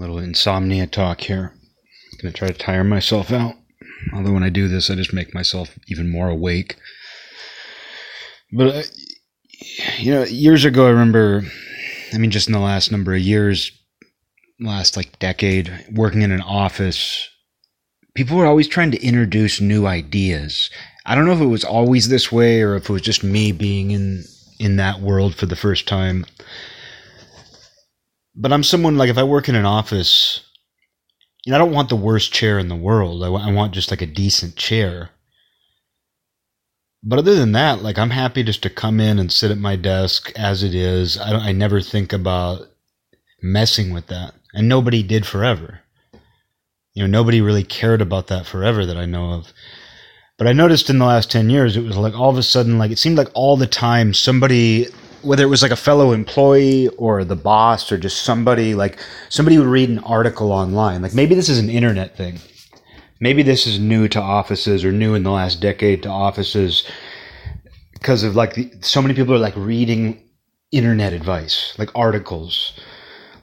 little insomnia talk here. I'm gonna try to tire myself out. Although when I do this, I just make myself even more awake. But uh, you know, years ago, I remember. I mean, just in the last number of years, last like decade, working in an office, people were always trying to introduce new ideas. I don't know if it was always this way or if it was just me being in in that world for the first time. But I'm someone like if I work in an office, you know, I don't want the worst chair in the world. I, want just like a decent chair. But other than that, like I'm happy just to come in and sit at my desk as it is. I I never think about messing with that, and nobody did forever. You know, nobody really cared about that forever that I know of. But I noticed in the last 10 years, it was like all of a sudden, like it seemed like all the time somebody, whether it was like a fellow employee or the boss or just somebody, like somebody would read an article online. Like maybe this is an internet thing. Maybe this is new to offices or new in the last decade to offices because of like the, so many people are like reading internet advice, like articles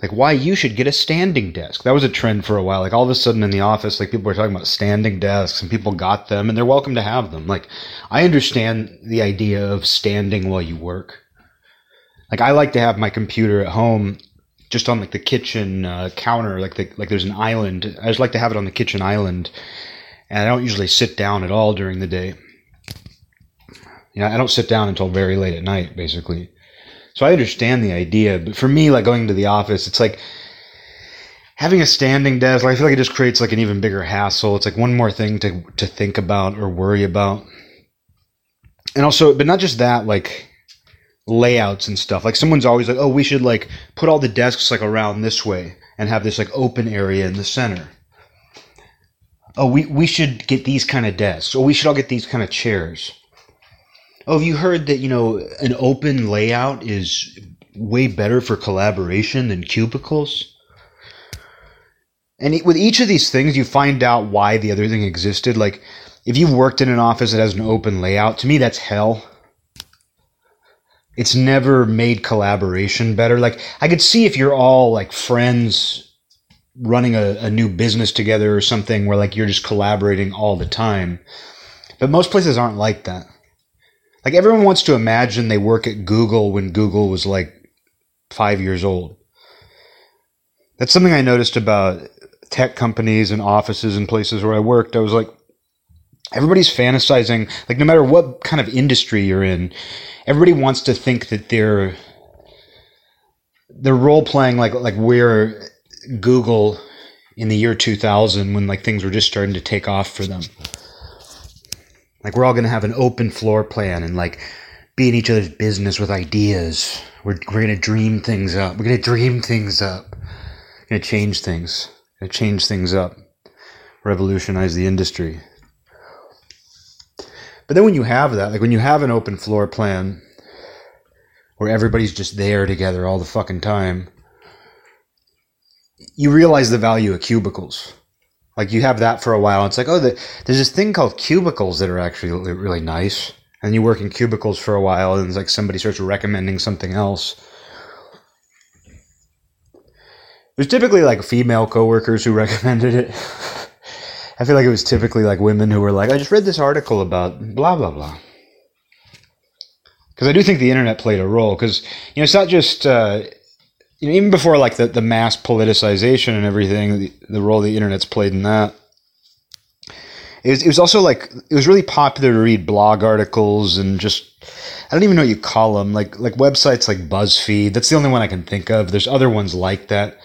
like why you should get a standing desk. That was a trend for a while. Like all of a sudden in the office, like people were talking about standing desks and people got them and they're welcome to have them. Like I understand the idea of standing while you work. Like I like to have my computer at home just on like the kitchen uh, counter, like the, like there's an island. I just like to have it on the kitchen island, and I don't usually sit down at all during the day. You know, I don't sit down until very late at night, basically. So I understand the idea, but for me, like going to the office, it's like having a standing desk. Like I feel like it just creates like an even bigger hassle. It's like one more thing to to think about or worry about, and also, but not just that, like layouts and stuff. Like someone's always like, "Oh, we should like put all the desks like around this way and have this like open area in the center." Oh, we we should get these kind of desks. Or we should all get these kind of chairs oh, have you heard that, you know, an open layout is way better for collaboration than cubicles? And with each of these things, you find out why the other thing existed. Like, if you've worked in an office that has an open layout, to me, that's hell. It's never made collaboration better. Like, I could see if you're all like friends running a, a new business together or something where like you're just collaborating all the time. But most places aren't like that. Like everyone wants to imagine they work at Google when Google was like five years old. That's something I noticed about tech companies and offices and places where I worked. I was like, everybody's fantasizing, like no matter what kind of industry you're in, everybody wants to think that they're they're role playing like like we're Google in the year 2000 when like things were just starting to take off for them. Like we're all going to have an open floor plan and like be in each other's business with ideas. We're, we're going to dream things up. We're going to dream things up. We're going to change things. Going to change things up. Revolutionize the industry. But then when you have that, like when you have an open floor plan where everybody's just there together all the fucking time, you realize the value of cubicles. Like you have that for a while. It's like, oh, the, there's this thing called cubicles that are actually really nice. And you work in cubicles for a while, and it's like somebody starts recommending something else. Was typically like female coworkers who recommended it. I feel like it was typically like women who were like, I just read this article about blah, blah, blah. Because I do think the internet played a role. Because, you know, it's not just. Uh, you know, even before like the, the mass politicization and everything, the, the role the internet's played in that. It was, it was also like it was really popular to read blog articles and just I don't even know what you call them like like websites like BuzzFeed. That's the only one I can think of. There's other ones like that,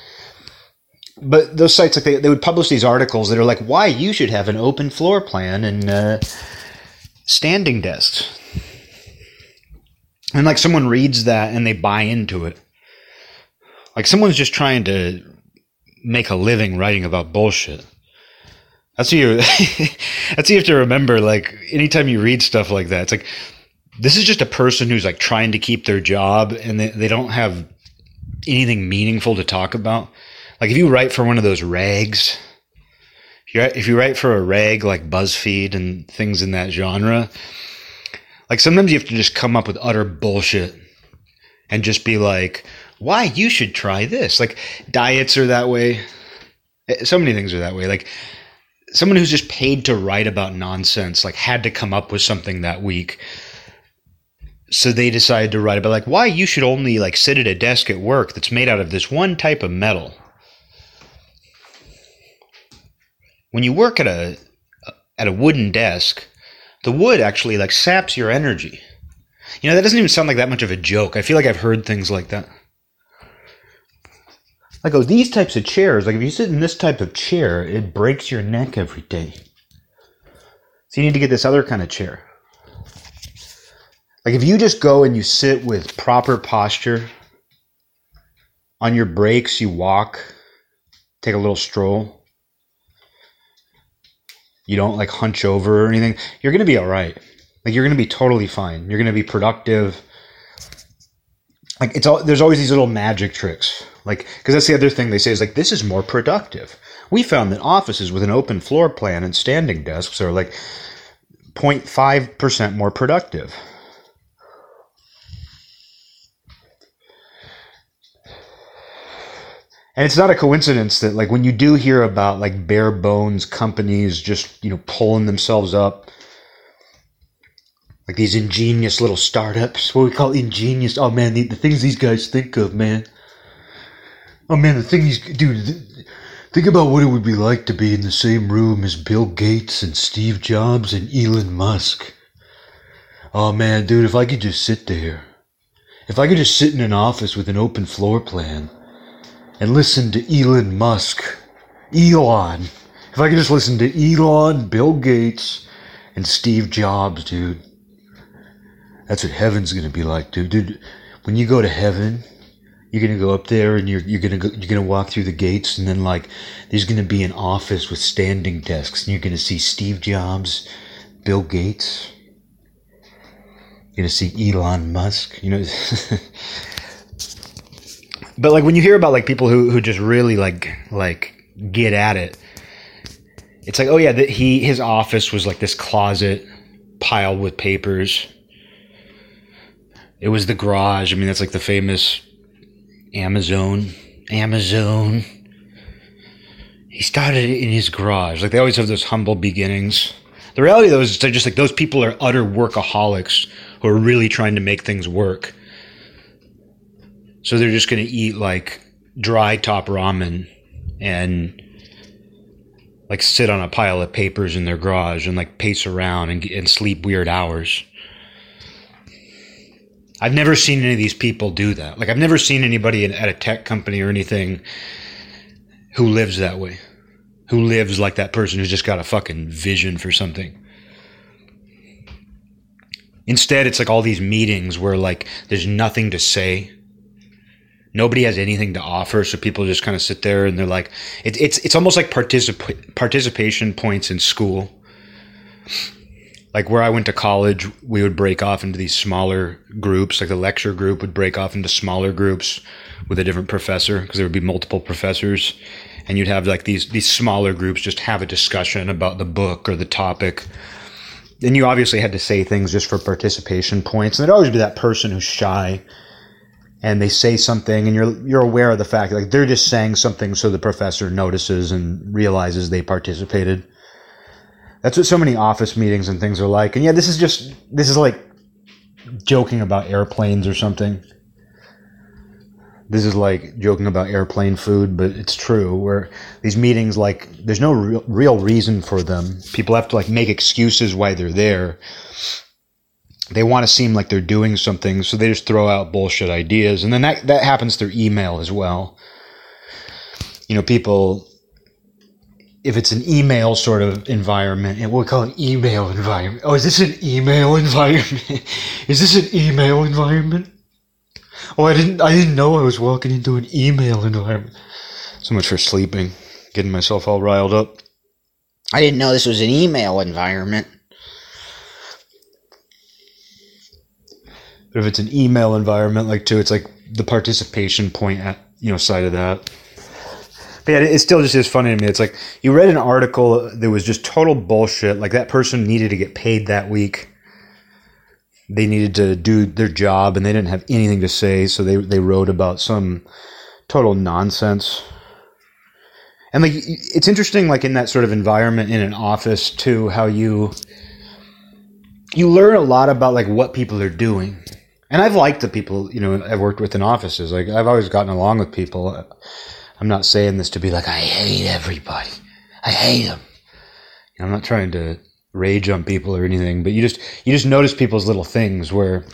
but those sites like they, they would publish these articles that are like why you should have an open floor plan and uh, standing desks, and like someone reads that and they buy into it. Like someone's just trying to make a living writing about bullshit. That's what you. that's what you have to remember. Like anytime you read stuff like that, it's like this is just a person who's like trying to keep their job, and they, they don't have anything meaningful to talk about. Like if you write for one of those rags, if you write, for a rag like BuzzFeed and things in that genre, like sometimes you have to just come up with utter bullshit and just be like, why you should try this. Like diets are that way. Eh, So many things are that way. Like someone who's just paid to write about nonsense, like had to come up with something that week. So they decided to write about like why you should only like sit at a desk at work that's made out of this one type of metal. When you work at a at a wooden desk, the wood actually like saps your energy. You know, that doesn't even sound like that much of a joke. I feel like I've heard things like that. Like, oh, these types of chairs, like if you sit in this type of chair, it breaks your neck every day. So you need to get this other kind of chair. Like if you just go and you sit with proper posture, on your breaks, you walk, take a little stroll. You don't like hunch over or anything. You're going to be all right. Like you're going to be totally fine. You're going to be productive. Like it's all there's always these little magic tricks. Like cuz that's the other thing they say is like this is more productive. We found that offices with an open floor plan and standing desks are like 0.5% more productive. And it's not a coincidence that like when you do hear about like bare bones companies just, you know, pulling themselves up like these ingenious little startups, what we call ingenious. Oh man, the, the things these guys think of, man. Oh man, the things, these dude. th- Think about what it would be like to be in the same room as Bill Gates and Steve Jobs and Elon Musk. Oh man, dude, if I could just sit there, if I could just sit in an office with an open floor plan and listen to Elon Musk, Elon, if I could just listen to Elon, Bill Gates, and Steve Jobs, dude. That's what heaven's gonna be like, dude. Dude, when you go to heaven, you're gonna go up there and you're you're gonna go, you're gonna walk through the gates and then like there's gonna be an office with standing desks and you're gonna see Steve Jobs, Bill Gates. You're gonna see Elon Musk. You know. but like when you hear about like people who who just really like like get at it, it's like oh yeah, that he his office was like this closet piled with papers. It was the garage. I mean, that's like the famous Amazon. Amazon. He started it in his garage. Like they always have those humble beginnings. The reality though is they're just like those people are utter workaholics who are really trying to make things work. So they're just gonna eat like dry top ramen and like sit on a pile of papers in their garage and like pace around and, and sleep weird hours. I've never seen any of these people do that. Like I've never seen anybody in, at a tech company or anything who lives that way. Who lives like that person who's just got a fucking vision for something. Instead, it's like all these meetings where like there's nothing to say. Nobody has anything to offer, so people just kind of sit there and they're like, it, it's it's almost like particip- participation points in school like where I went to college, we would break off into these smaller groups. Like the lecture group would break off into smaller groups with a different professor because there would be multiple professors, and you'd have like these these smaller groups just have a discussion about the book or the topic. And you obviously had to say things just for participation points, and there'd always be that person who's shy, and they say something, and you're you're aware of the fact like they're just saying something so the professor notices and realizes they participated. That's what so many office meetings and things are like. And yeah, this is just this is like joking about airplanes or something. This is like joking about airplane food, but it's true. Where these meetings, like, there's no real, real reason for them. People have to like make excuses why they're there. They want to seem like they're doing something, so they just throw out bullshit ideas, and then that that happens through email as well. You know, people if it's an email sort of environment, and we'll call it email environment. Oh, is this an email environment? is this an email environment? Oh, I didn't, I didn't know I was walking into an email environment. So much for sleeping, getting myself all riled up. I didn't know this was an email environment. If it's an email environment, like too, it's like the participation point at you know side of that. But yeah, it still just is funny to me. It's like you read an article that was just total bullshit. Like that person needed to get paid that week. They needed to do their job, and they didn't have anything to say, so they they wrote about some total nonsense. And like it's interesting, like in that sort of environment in an office too, how you you learn a lot about like what people are doing. And I've liked the people, you know, I've worked with in offices. Like I've always gotten along with people. I'm not saying this to be like I hate everybody. I hate them. I'm not trying to rage on people or anything, but you just you just notice people's little things where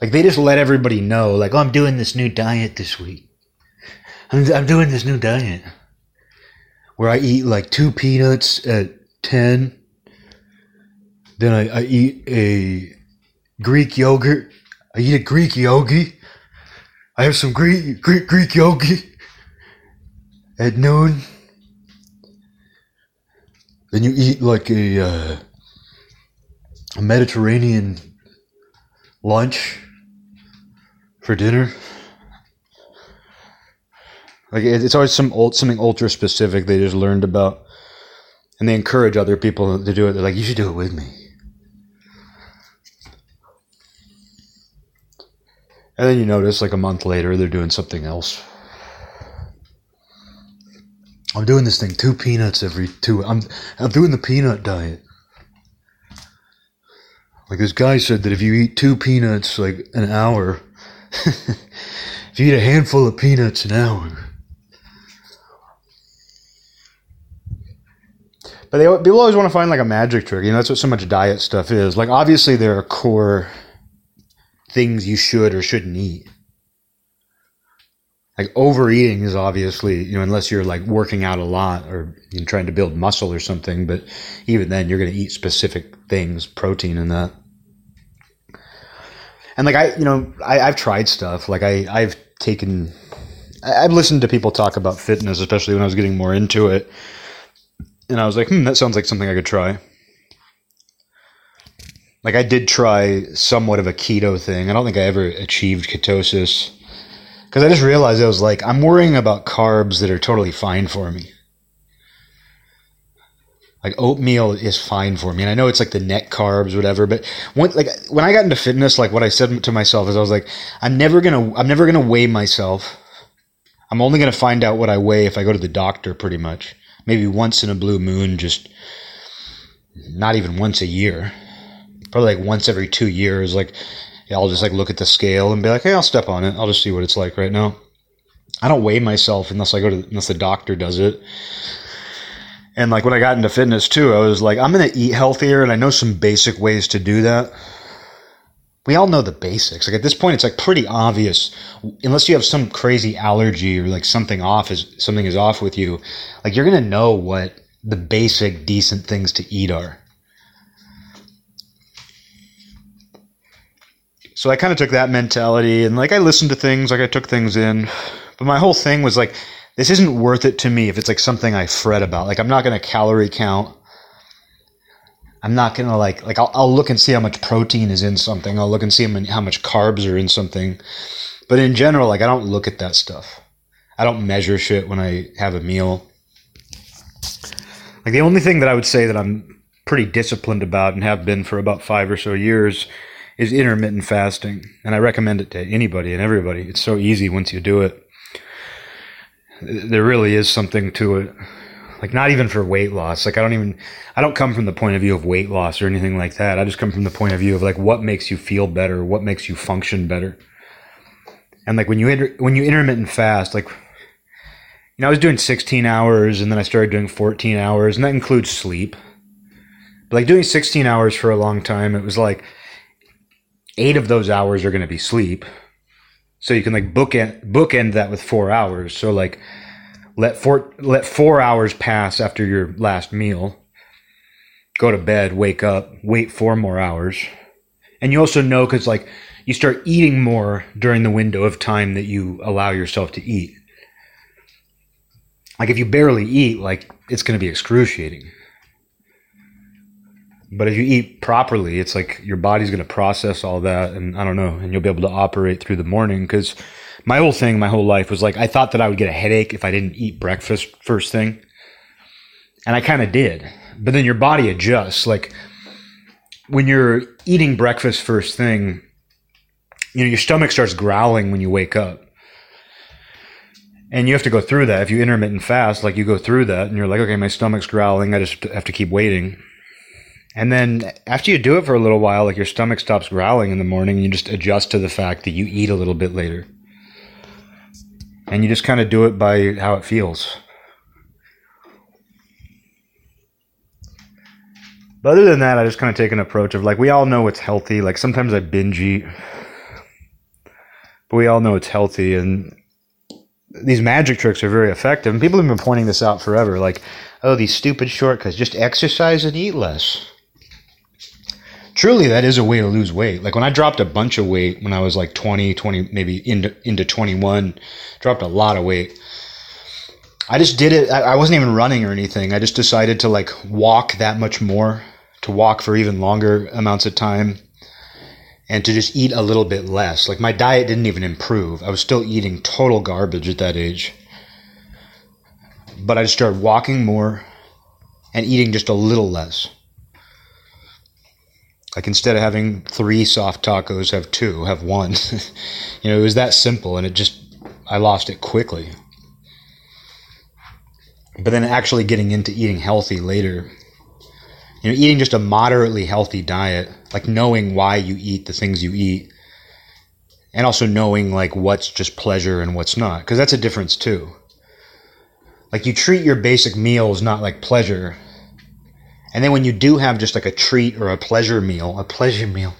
like they just let everybody know, like, oh, I'm doing this new diet this week. I'm, I'm doing this new diet where I eat like two peanuts at ten. Then I, I eat a Greek yogurt. I eat a Greek yogi. I have some Greek Greek Greek yogi at noon. Then you eat like a uh, a Mediterranean lunch for dinner. Like it's always some old something ultra specific they just learned about, and they encourage other people to do it. They're like, "You should do it with me." And then you notice, like a month later, they're doing something else. I'm doing this thing two peanuts every two. I'm I'm doing the peanut diet. Like this guy said that if you eat two peanuts like an hour, if you eat a handful of peanuts an hour. But they people always want to find like a magic trick. You know, that's what so much diet stuff is. Like obviously there are core things you should or shouldn't eat. Like overeating is obviously, you know, unless you're like working out a lot or you're trying to build muscle or something, but even then you're going to eat specific things, protein and that. And like I, you know, I, I've tried stuff. Like I, I've taken, I've listened to people talk about fitness, especially when I was getting more into it. And I was like, hmm, that sounds like something I could try. Like I did try somewhat of a keto thing. I don't think I ever achieved ketosis because I just realized I was like, I'm worrying about carbs that are totally fine for me. Like oatmeal is fine for me, and I know it's like the net carbs, whatever. But when, like when I got into fitness, like what I said to myself is, I was like, I'm never gonna, I'm never gonna weigh myself. I'm only gonna find out what I weigh if I go to the doctor, pretty much. Maybe once in a blue moon, just not even once a year probably like once every two years. Like, I'll just like look at the scale and be like, hey, I'll step on it. I'll just see what it's like right now. I don't weigh myself unless I go to unless the doctor does it. And like when I got into fitness too, I was like, I'm gonna eat healthier, and I know some basic ways to do that. We all know the basics. Like at this point, it's like pretty obvious, unless you have some crazy allergy or like something off is something is off with you. Like you're gonna know what the basic decent things to eat are. So I kind of took that mentality and like I listened to things, like I took things in. But my whole thing was like, this isn't worth it to me if it's like something I fret about. Like I'm not going to calorie count. I'm not going to like, like I'll, I'll, look and see how much protein is in something. I'll look and see how much carbs are in something. But in general, like I don't look at that stuff. I don't measure shit when I have a meal. Like the only thing that I would say that I'm pretty disciplined about and have been for about five or so years is intermittent fasting, and I recommend it to anybody and everybody. It's so easy once you do it. There really is something to it. Like not even for weight loss. Like I don't even I don't come from the point of view of weight loss or anything like that. I just come from the point of view of like what makes you feel better, what makes you function better. And like when you inter- when you intermittent fast, like you know, I was doing 16 hours and then I started doing 14 hours, and that includes sleep. But like doing 16 hours for a long time, it was like eight of those hours are going to be sleep. So you can like bookend bookend that with four hours. So like let four let four hours pass after your last meal. Go to bed, wake up, wait four more hours, and you also know because like you start eating more during the window of time that you allow yourself to eat. Like if you barely eat, like it's going to be excruciating. But if you eat properly, it's like your body's going to process all that, and I don't know, and you'll be able to operate through the morning. Because my whole thing, my whole life was like, I thought that I would get a headache if I didn't eat breakfast first thing. And I kind of did. But then your body adjusts. Like when you're eating breakfast first thing, you know, your stomach starts growling when you wake up. And you have to go through that. If you intermittent fast, like you go through that and you're like, okay, my stomach's growling. I just have to keep waiting. And then after you do it for a little while, like your stomach stops growling in the morning and you just adjust to the fact that you eat a little bit later. And you just kind of do it by how it feels. But other than that, I just kind of take an approach of like, we all know it's healthy. Like sometimes I binge eat, but we all know it's healthy. And these magic tricks are very effective. And people have been pointing this out forever. Like, oh, these stupid shortcuts, just exercise and eat less. Truly, that is a way to lose weight. Like when I dropped a bunch of weight when I was like 20, 20, maybe into, into 21, dropped a lot of weight. I just did it. I wasn't even running or anything. I just decided to like walk that much more, to walk for even longer amounts of time, and to just eat a little bit less. Like my diet didn't even improve. I was still eating total garbage at that age. But I just started walking more and eating just a little less. Like instead of having three soft tacos, have two, have one. you know, it was that simple and it just, I lost it quickly. But then actually getting into eating healthy later, you know, eating just a moderately healthy diet, like knowing why you eat the things you eat, and also knowing like what's just pleasure and what's not, because that's a difference too. Like you treat your basic meals not like pleasure, and then when you do have just like a treat or a pleasure meal, a pleasure meal,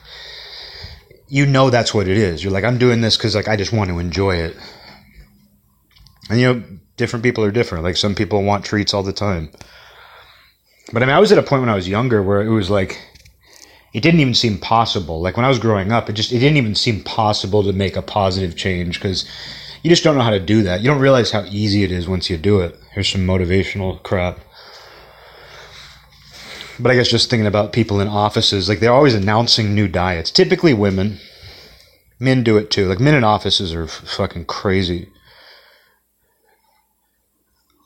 you know that's what it is. You're like, I'm doing this because like I just want to enjoy it. And you know, different people are different. Like some people want treats all the time. But I mean, I was at a point when I was younger where it was like, it didn't even seem possible. Like when I was growing up, it just it didn't even seem possible to make a positive change because you just don't know how to do that. You don't realize how easy it is once you do it. Here's some motivational crap. But I guess just thinking about people in offices, like they're always announcing new diets. Typically women. Men do it too. Like men in offices are f- fucking crazy.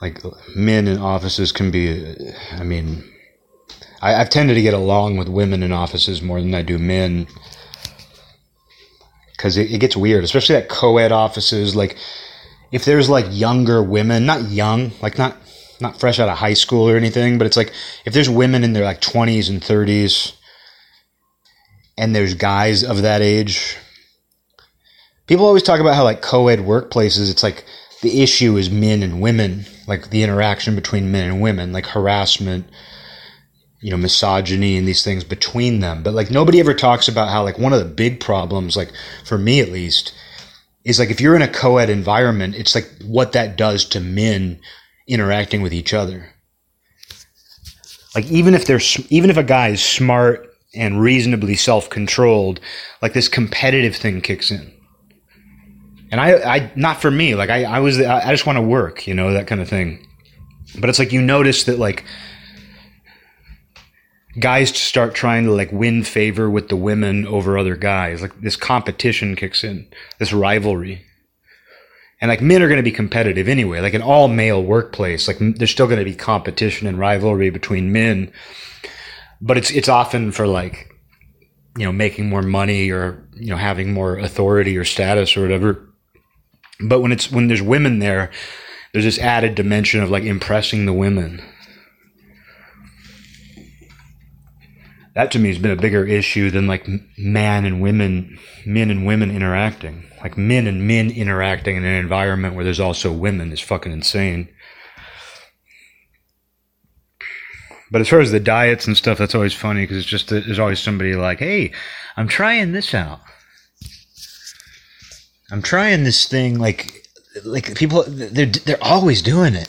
Like men in offices can be, uh, I mean, I, have tended to get along with women in offices more than I do men. Because it, it gets weird, especially at co ed offices. Like, if there's like younger women, not young, like not not fresh out of high school or anything, but it's like if there's women in their like 20s and 30s and there's guys of that age, people always talk about how like co-ed workplaces, it's like the issue is men and women, like the interaction between men and women, like harassment, you know, misogyny and these things between them. But like nobody ever talks about how like one of the big problems, like for me at least, is like if you're in a co-ed environment, it's like what that does to men interacting with each other. Like even if there's even if a guy is smart and reasonably self-controlled, like this competitive thing kicks in. And I, I not for me, like I, I was, I just want to work, you know, that kind of thing. But it's like you notice that like guys start trying to like win favor with the women over other guys. Like this competition kicks in, this rivalry. And like men are going to be competitive anyway. Like an all male workplace, like there's still going to be competition and rivalry between men. But it's it's often for like you know making more money or you know having more authority or status or whatever. But when it's when there's women there, there's this added dimension of like impressing the women. That to me has been a bigger issue than like man and women, men and women interacting like men and men interacting in an environment where there's also women is fucking insane. But as far as the diets and stuff, that's always funny because it's just there's always somebody like, "Hey, I'm trying this out. I'm trying this thing." Like, like people, they're they're always doing it.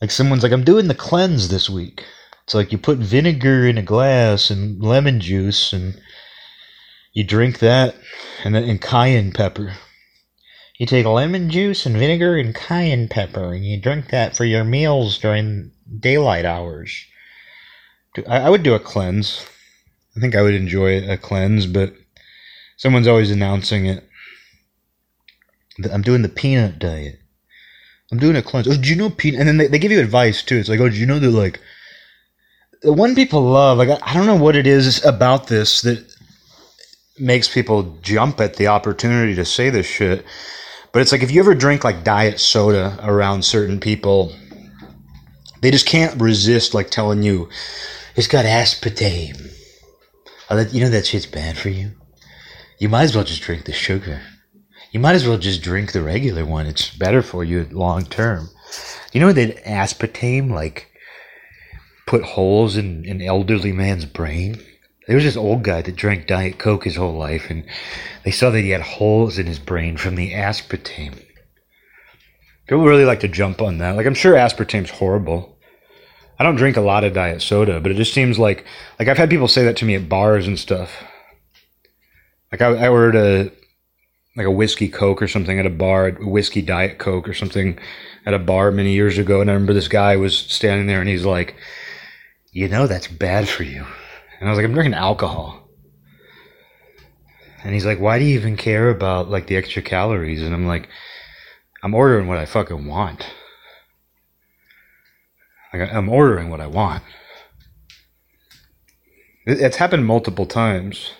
Like someone's like, "I'm doing the cleanse this week." It's like you put vinegar in a glass and lemon juice and you drink that and then and cayenne pepper. You take lemon juice and vinegar and cayenne pepper, and you drink that for your meals during daylight hours. I, would do a cleanse. I think I would enjoy a cleanse, but someone's always announcing it. I'm doing the peanut diet. I'm doing a cleanse. Oh, do you know peanut? And then they, they give you advice too. It's like, oh, do you know that like the one people love? Like I, don't know what it is about this that makes people jump at the opportunity to say this shit. But it's like if you ever drink like diet soda around certain people, they just can't resist like telling you it's got aspartame. You know that shit's bad for you. You might as well just drink the sugar. You might as well just drink the regular one. It's better for you long term. You know that aspartame like put holes in an elderly man's brain? There was this old guy that drank Diet Coke his whole life, and they saw that he had holes in his brain from the aspartame. People really like to jump on that. Like, I'm sure aspartame's horrible. I don't drink a lot of diet soda, but it just seems like like I've had people say that to me at bars and stuff. Like I, I ordered a like a whiskey coke or something at a bar, a whiskey diet coke or something at a bar many years ago, and I remember this guy was standing there and he's like, "You know that's bad for you," and I was like, "I'm drinking alcohol." And he's like, "Why do you even care about like the extra calories?" And I'm like, "I'm ordering what I fucking want." Like I'm ordering what I want. It's happened multiple times.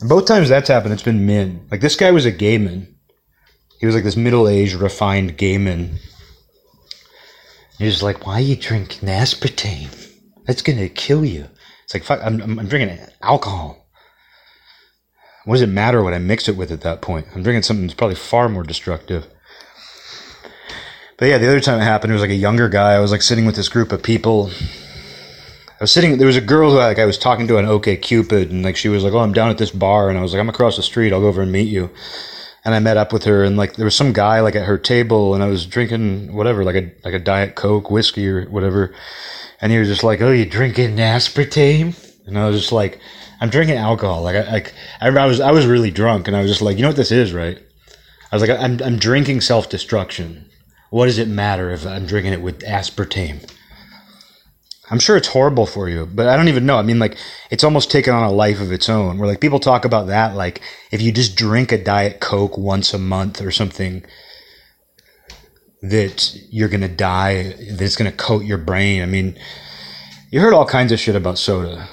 And both times that's happened, it's been men. Like this guy was a gay man. He was like this middle-aged, refined gay man. He was like, "Why are you drinking aspartame? That's gonna kill you." It's like, "Fuck, I'm, I'm, drinking alcohol." What does it matter what I mix it with at that point? I'm drinking something that's probably far more destructive. But yeah, the other time it happened, it was like a younger guy. I was like sitting with this group of people. I was sitting. There was a girl who like I was talking to on OK Cupid, and like she was like, "Oh, I'm down at this bar," and I was like, "I'm across the street. I'll go over and meet you." And I met up with her, and like there was some guy like at her table, and I was drinking whatever, like a like a diet coke, whiskey or whatever, and he was just like, "Oh, you drinking aspartame?" And I was just like, "I'm drinking alcohol." Like I, like I, I was I was really drunk, and I was just like, "You know what this is, right?" I was like, "I'm I'm drinking self destruction." What does it matter if I'm drinking it with aspartame? I'm sure it's horrible for you, but I don't even know. I mean, like, it's almost taken on a life of its own. Where, like, people talk about that, like, if you just drink a Diet Coke once a month or something, that you're gonna die, that it's gonna coat your brain. I mean, you heard all kinds of shit about soda.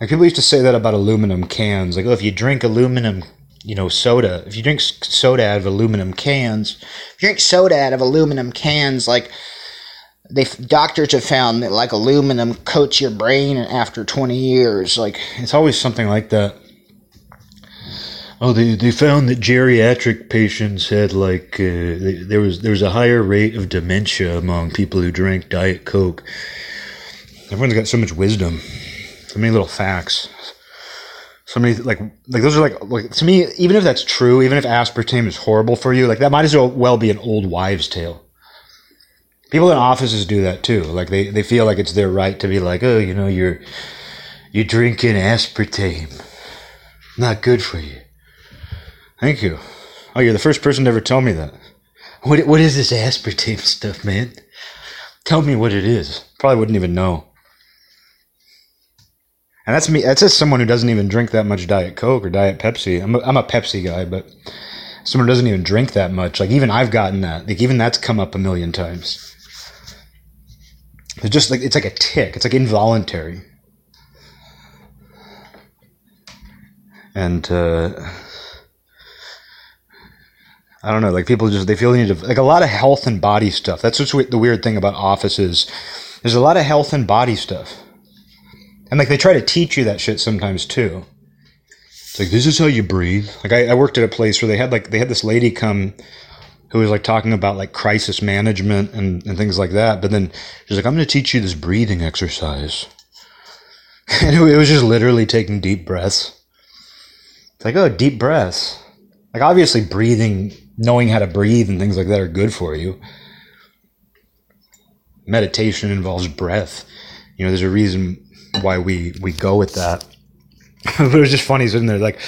Like, people used to say that about aluminum cans. Like, oh, if you drink aluminum you know, soda. If you drink soda out of aluminum cans, if you drink soda out of aluminum cans, like they doctors have found that like aluminum coats your brain after 20 years. Like it's always something like that. Oh, they, they found that geriatric patients had like uh, they, there was there was a higher rate of dementia among people who drank Diet Coke. Everyone's got so much wisdom, so many little facts so many like like those are like like to me even if that's true even if aspartame is horrible for you like that might as well be an old wives tale people in offices do that too like they, they feel like it's their right to be like oh you know you're you're drinking aspartame not good for you thank you oh you're the first person to ever tell me that what, what is this aspartame stuff man tell me what it is probably wouldn't even know and that's me. That's just someone who doesn't even drink that much Diet Coke or Diet Pepsi. I'm a, I'm a Pepsi guy, but someone who doesn't even drink that much. Like even I've gotten that. Like even that's come up a million times. It's just like it's like a tick. It's like involuntary. And uh, I don't know. Like people just they feel the need to like a lot of health and body stuff. That's what's the weird thing about offices. There's a lot of health and body stuff and like they try to teach you that shit sometimes too. It's like this is how you breathe. Like I, I worked at a place where they had like they had this lady come who was like talking about like crisis management and, and things like that. But then she's like, I'm going to teach you this breathing exercise. And it, was just literally taking deep breaths. It's like, oh, deep breaths. Like, obviously, breathing, knowing how to breathe and things like that are good for you. Meditation involves breath. You know, there's a reason why we we go with that. but it was just funny sitting there like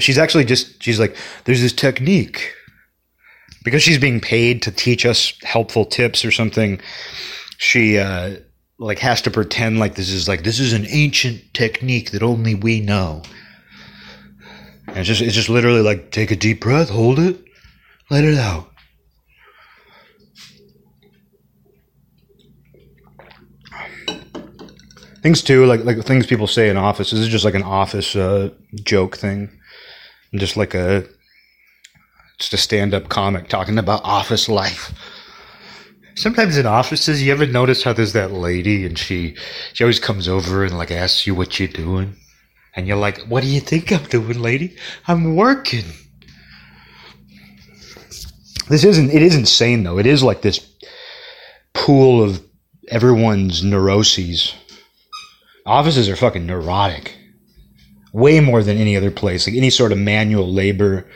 she's actually just she's like there's this technique because she's being paid to teach us helpful tips or something she uh like has to pretend like this is like this is an ancient technique that only we know and it's just it's just literally like take a deep breath hold it let it out things too, like like things people say in office. This is just like an office uh, joke thing, just like a just a stand-up comic talking about office life. Sometimes in offices, you ever notice how there's that lady and she she always comes over and like asks you what you're doing, and you're like, "What do you think I'm doing, lady? I'm working." This isn't. It is insane though. It is like this pool of everyone's neuroses. Offices are fucking neurotic. Way more than any other place. Like any sort of manual labor.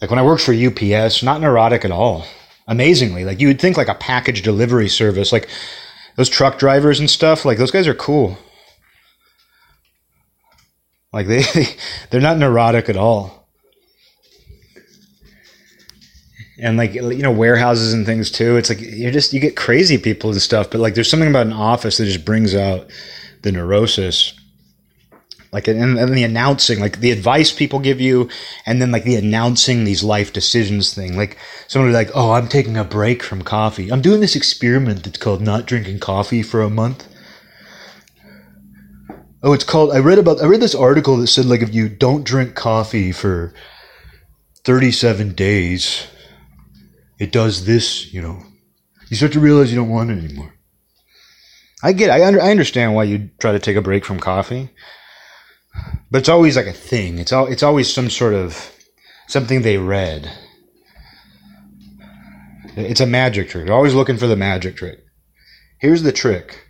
Like when I worked for UPS, not neurotic at all. Amazingly. Like you would think like a package delivery service, like those truck drivers and stuff, like those guys are cool. Like they they're not neurotic at all. And like you know warehouses and things too. It's like you're just you get crazy people and stuff, but like there's something about an office that just brings out the neurosis like and, and the announcing like the advice people give you and then like the announcing these life decisions thing. Like someone like oh i'm taking a break from coffee. I'm doing this experiment that's called not drinking coffee for a month. Oh it's called i read about i read this article that said like if you don't drink coffee for 37 days it does this you know. You start to realize you don't want it anymore. I get I, under, I understand why you try to take a break from coffee but it's always like a thing. It's all it's always some sort of something they read. It's a magic trick. They're always looking for the magic trick. Here's the trick.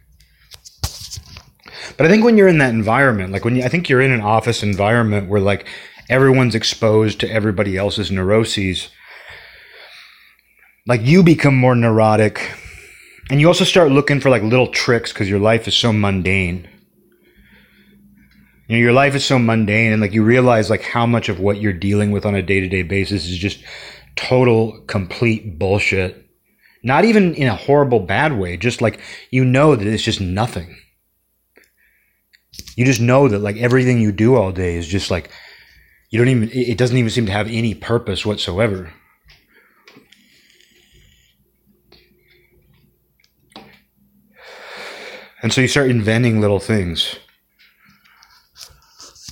But I think when you're in that environment, like when you, I think you're in an office environment where like everyone's exposed to everybody else's neuroses, like you become more neurotic, and you also start looking for like little tricks because your life is so mundane you know your life is so mundane and like you realize like how much of what you're dealing with on a day-to-day basis is just total complete bullshit. Not even in a horrible bad way just like you know that it's just nothing. You just know that like everything you do all day is just like you don't even it doesn't even seem to have any purpose whatsoever. And so you start inventing little things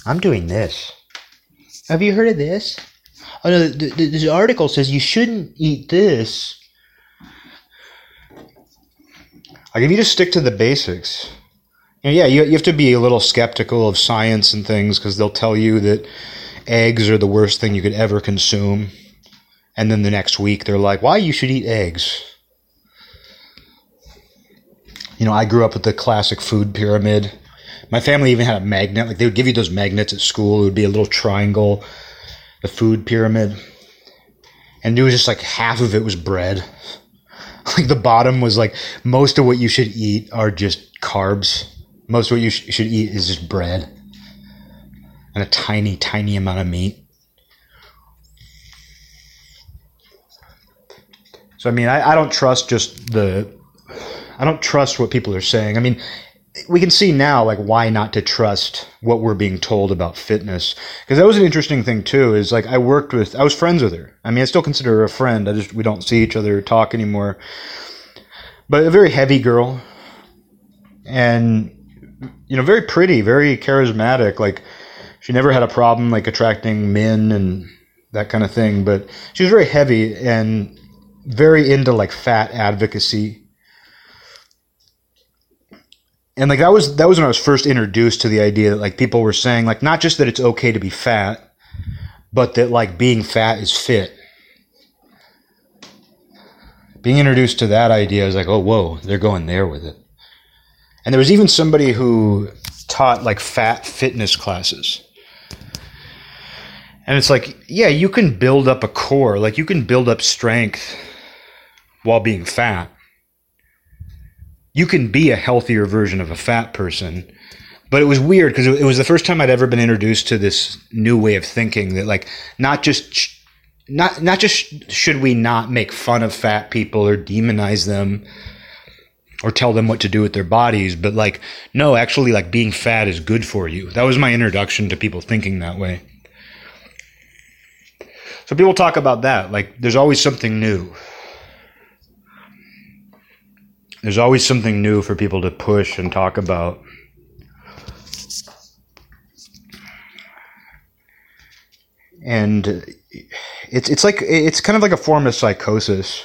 I'm doing this. Have you heard of this? Oh no, the, the, this article says you shouldn't eat this. Like if you just stick to the basics, you know, yeah, you, you have to be a little skeptical of science and things because they'll tell you that eggs are the worst thing you could ever consume, and then the next week they're like, "Why you should eat eggs?" You know, I grew up with the classic food pyramid my family even had a magnet. Like they would give you those magnets at school. It would be a little triangle, the food pyramid, and it was just like half of it was bread. Like the bottom was like most of what you should eat are just carbs. Most of what you sh- should eat is just bread and a tiny, tiny amount of meat. So I mean, I, I don't trust just the. I don't trust what people are saying. I mean, we can see now like why not to trust what we're being told about fitness? Because that was an interesting thing too is like i worked with i was friends with her. I mean i still consider her a friend. I just we don't see each other talk anymore. But a very heavy girl. And you know very pretty very charismatic. Like she never had a problem like attracting men and that kind of thing. But she was very heavy and very into like fat advocacy and like that was that was when I was first introduced to the idea that like people were saying like not just that it's okay to be fat, but that like being fat is fit. Being introduced to that idea I was like, oh whoa, they're going there with it. And there was even somebody who taught like fat fitness classes. And it's like, yeah, you can build up a core, like you can build up strength while being fat you can be a healthier version of a fat person. But it was weird because it was the first time I'd ever been introduced to this new way of thinking that like not just not not just should we not make fun of fat people or demonize them or tell them what to do with their bodies, but like no, actually like being fat is good for you. That was my introduction to people thinking that way. So people talk about that, like there's always something new there's always something new for people to push and talk about. And it's it's like it's kind of like a form of psychosis.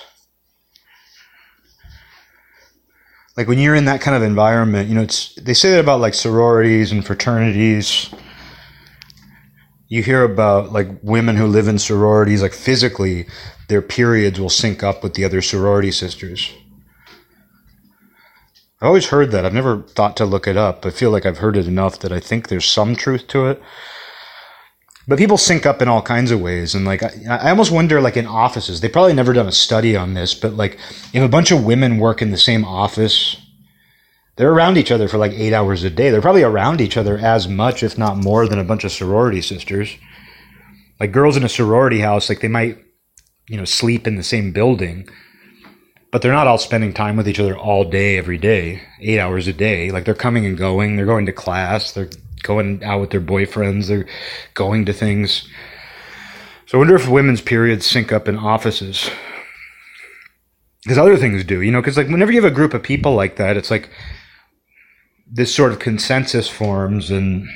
Like when you're in that kind of environment, you know, it's they say that about like sororities and fraternities. You hear about like women who live in sororities, like physically, their periods will sync up with the other sorority sisters. I've always heard that. I've never thought to look it up. I feel like I've heard it enough that I think there's some truth to it. But people sync up in all kinds of ways. And like I, I, almost wonder like in offices they probably never done a study on this but like if a bunch of women work in the same office they're around each other for like eight hours a day. They're probably around each other as much if not more than a bunch of sorority sisters. Like girls in a sorority house like they might you know sleep in the same building but they're not all spending time with each other all day every day eight hours a day like they're coming and going they're going to class they're going out with their boyfriends, they're going to things. So I wonder if women's periods sync up in offices. Because other things do, you know, because like whenever you have a group of people like that, it's like this sort of consensus forms and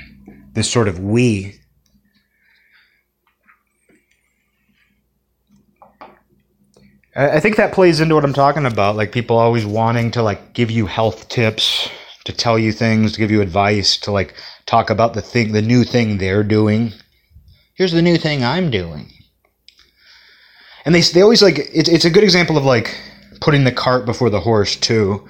this sort of we. I think that plays into what I'm talking about. Like people always wanting to like give you health tips, to tell you things, to give you advice, to like talk about the thing, the new thing they're doing. Here's the new thing I'm doing. And they, they always like, it's, it's a good example of like putting the cart before the horse too.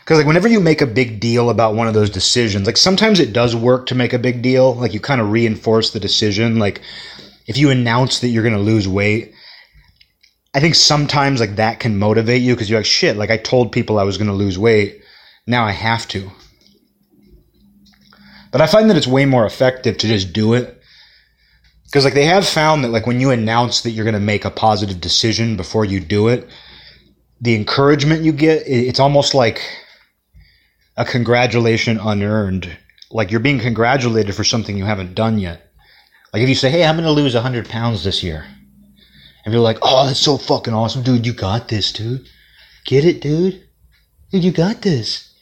Because like whenever you make a big deal about one of those decisions, like sometimes it does work to make a big deal. Like you kind of reinforce the decision. Like if you announce that you're going to lose weight, I think sometimes like that can motivate you because you're like, shit, like I told people I was going to lose weight. Now I have to. But I find that it's way more effective to just do it. Because like they have found that like when you announce that you're going to make a positive decision before you do it, the encouragement you get, it's almost like a congratulation unearned. Like you're being congratulated for something you haven't done yet. Like if you say, "Hey, I'm going to lose 100 pounds this year," and you're like, "Oh, that's so fucking awesome, dude! You got this, dude. Get it, dude. Dude, you got this."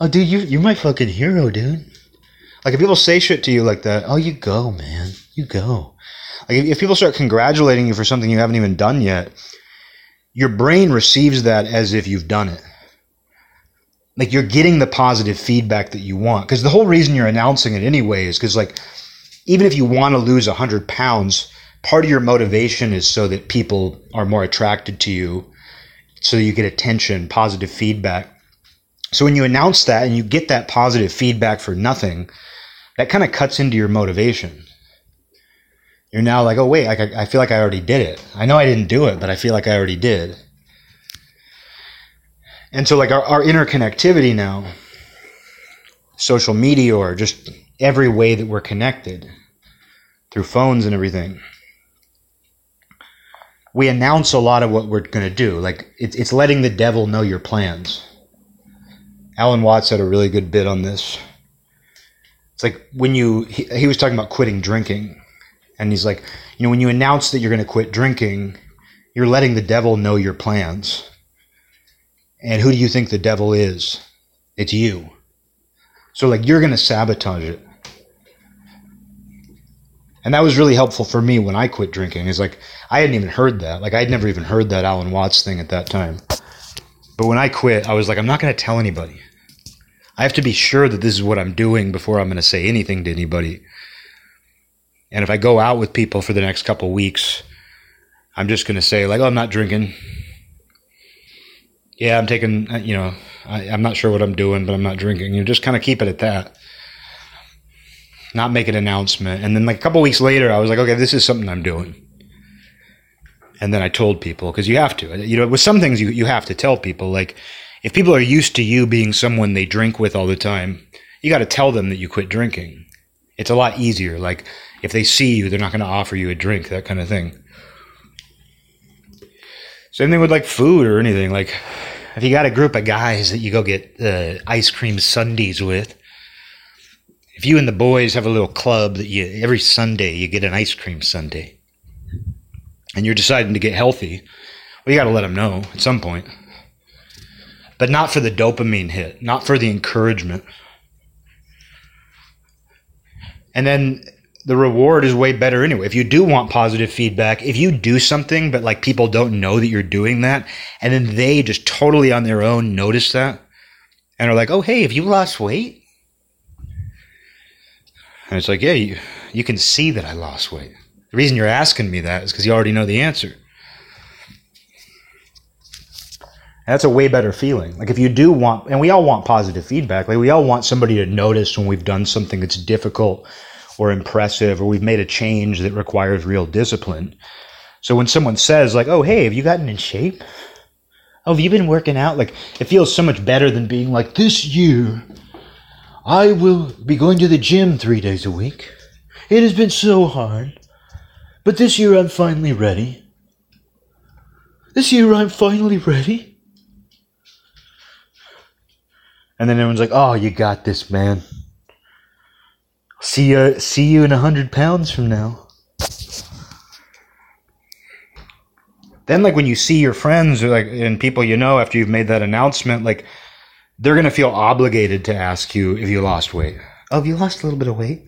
Oh, dude, you you're my fucking hero, dude. Like if people say shit to you like that, oh, you go, man, you go. Like if, if people start congratulating you for something you haven't even done yet, your brain receives that as if you've done it. Like you're getting the positive feedback that you want. Because the whole reason you're announcing it anyway is because like even if you want to lose 100 pounds, part of your motivation is so that people are more attracted to you, so you get attention, positive feedback. So when you announce that and you get that positive feedback for nothing, that kind of cuts into your motivation. You're now like, oh wait, I, I feel like I already did it. I know I didn't do it, but I feel like I already did. And so like our, our interconnectivity now, social media or just every way that we're connected through phones and everything we announce a lot of what we're going to do. Like it's, it's letting the devil know your plans. Alan Watts had a really good bit on this. It's like when you, he, he was talking about quitting drinking. And he's like, you know, when you announce that you're going to quit drinking, you're letting the devil know your plans. And who do you think the devil is? It's you. So, like, you're going to sabotage it. And that was really helpful for me when I quit drinking. Is like, I hadn't even heard that. Like, I'd never even heard that Alan Watts thing at that time. But when I quit, I was like, I'm not going to tell anybody. I have to be sure that this is what I'm doing before I'm going to say anything to anybody. And if I go out with people for the next couple weeks, I'm just going to say, like, oh, I'm not drinking. Yeah, I'm taking, uh, you know, I, am not sure what I'm doing, but I'm not drinking. You know, just kind of keep it at that. Not make an announcement. And then, like, a couple weeks later, I was like, okay, this is something I'm doing. And then I told people, because you have to. You know, with some things, you, you have to tell people, like, if people are used to you being someone they drink with all the time, you got to tell them that you quit drinking. It's a lot easier. Like if they see you, they're not going to offer you a drink, that kind of thing. Same thing with like food or anything. Like if you got a group of guys that you go get uh, ice cream sundaes with, if you and the boys have a little club that you every Sunday you get an ice cream sundae, and you're deciding to get healthy, well, you got to let them know at some point but not for the dopamine hit, not for the encouragement. And then the reward is way better anyway. If you do want positive feedback, if you do something, but like people don't know that you're doing that, and then they just totally on their own notice that and are like, oh, hey, have you lost weight? And it's like, yeah, you, you can see that I lost weight. The reason you're asking me that is because you already know the answer. that's a way better feeling. Like if you do want, and we all want positive feedback. Like we all want somebody to notice when we've done something that's difficult or impressive, or we've made a change that requires real discipline. So when someone says like, "Oh, hey, have you gotten in shape? Oh, have you been working out?" Like it feels so much better than being like, "This year, I will be going to the gym three days a week. It has been so hard, but this year I'm finally ready. This year I'm finally ready." And then everyone's like, "Oh, you got this, man. See you, see you in a hundred pounds from now." Then, like when you see your friends or like and people you know after you've made that announcement, like they're gonna feel obligated to ask you if you lost weight. Oh, have you lost a little bit of weight?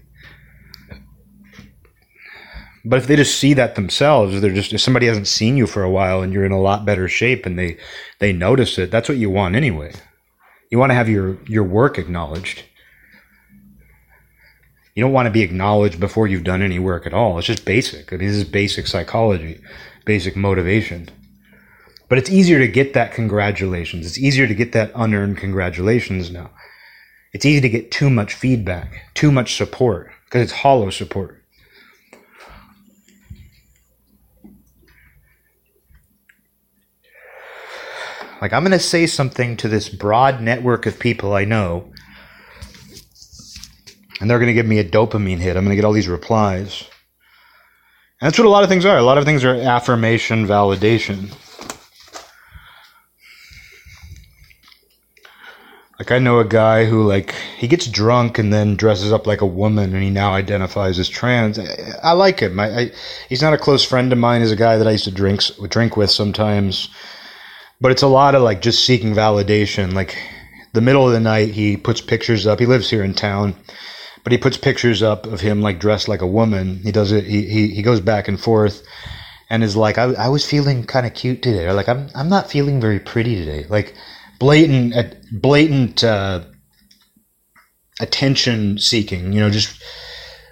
But if they just see that themselves, they're just if somebody hasn't seen you for a while and you're in a lot better shape and they they notice it, that's what you want anyway. You want to have your, your work acknowledged. You don't want to be acknowledged before you've done any work at all. It's just basic. I mean, this is basic psychology, basic motivation. But it's easier to get that congratulations. It's easier to get that unearned congratulations now. It's easy to get too much feedback, too much support, because it's hollow support. Like, I'm going to say something to this broad network of people I know, and they're going to give me a dopamine hit. I'm going to get all these replies. And that's what a lot of things are. A lot of things are affirmation, validation. Like I know a guy who like he gets drunk and then dresses up like a woman and he now identifies as trans. I, I like him. I, I, he's not a close friend of mine. He's a guy that I used to drink drink with sometimes but it's a lot of like just seeking validation. Like the middle of the night, he puts pictures up. He lives here in town, but he puts pictures up of him like dressed like a woman. He does it. He he, he goes back and forth, and is like, I, I was feeling kind of cute today, or like I'm I'm not feeling very pretty today. Like blatant blatant uh, attention seeking. You know, just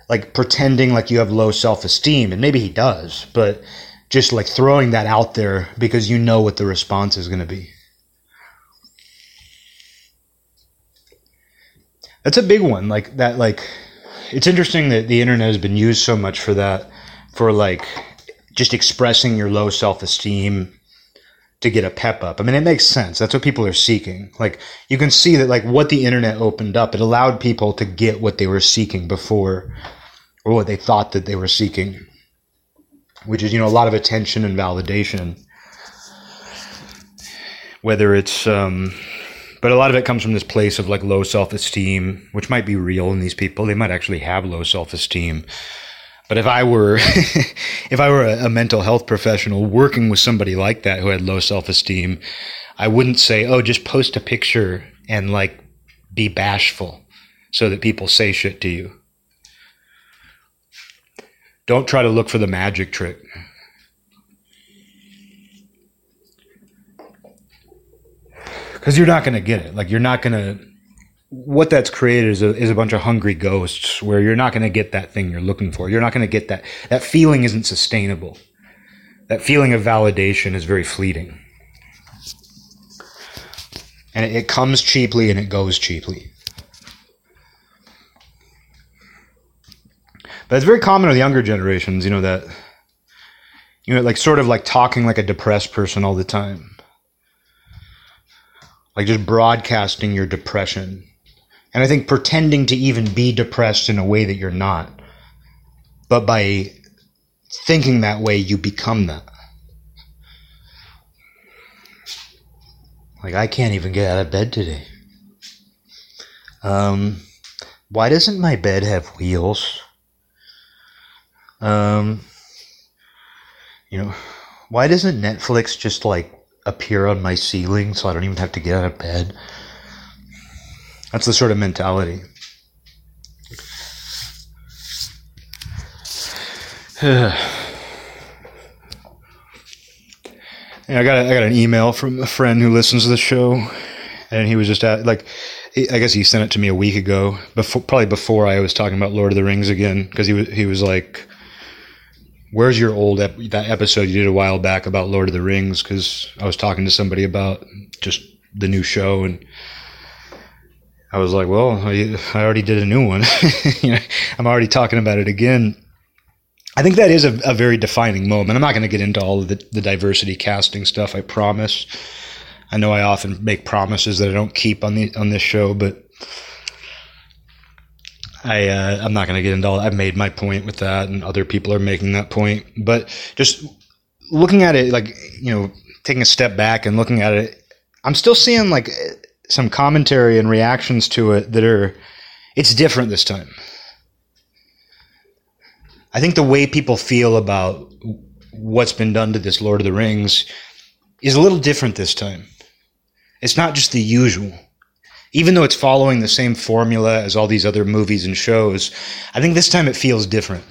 like pretending like you have low self esteem, and maybe he does, but just like throwing that out there because you know what the response is going to be. That's a big one. Like that, like, it's interesting that the internet has been used so much for that, for like just expressing your low self esteem to get a pep up. I mean, it makes sense. That's what people are seeking. Like, you can see that, like, what the internet opened up, it allowed people to get what they were seeking before, or what they thought that they were seeking which is you know a lot of attention and validation. Whether it's, um, but a lot of it comes from this place of like low self esteem, which might be real in these people. They might actually have low self esteem. But if I were, if I were a, a mental health professional working with somebody like that who had low self esteem, I wouldn't say, "Oh, just post a picture and like be bashful," so that people say shit to you. Don't try to look for the magic trick. Because you're not going to get it. Like, you're not going to. What that's created is a, is a bunch of hungry ghosts where you're not going to get that thing you're looking for. You're not going to get that. That feeling isn't sustainable. That feeling of validation is very fleeting. And it, it comes cheaply and it goes cheaply. But it's very common with younger generations, you know, that, you know, like sort of like talking like a depressed person all the time. Like just broadcasting your depression. And I think pretending to even be depressed in a way that you're not. But by thinking that way, you become that. Like, I can't even get out of bed today. Um, why doesn't my bed have wheels? Um, you know, why doesn't Netflix just like appear on my ceiling so I don't even have to get out of bed? That's the sort of mentality. I got a, I got an email from a friend who listens to the show, and he was just at like, I guess he sent it to me a week ago, before probably before I was talking about Lord of the Rings again, because he was he was like, "Where's your old ep- that episode you did a while back about Lord of the Rings?" Because I was talking to somebody about just the new show, and I was like, "Well, I, already did a new one. you know, I'm already talking about it again." I think that is a, a very defining moment. I'm not going to get into all of the, the diversity casting stuff. I promise. I know I often make promises that I don't keep on the on this show, but I uh, I'm not going to get into all. I've made my point with that, and other people are making that point. But just looking at it, like you know, taking a step back and looking at it, I'm still seeing like some commentary and reactions to it that are. It's different this time. I think the way people feel about what's been done to this Lord of the Rings is a little different this time. It's not just the usual. Even though it's following the same formula as all these other movies and shows, I think this time it feels different.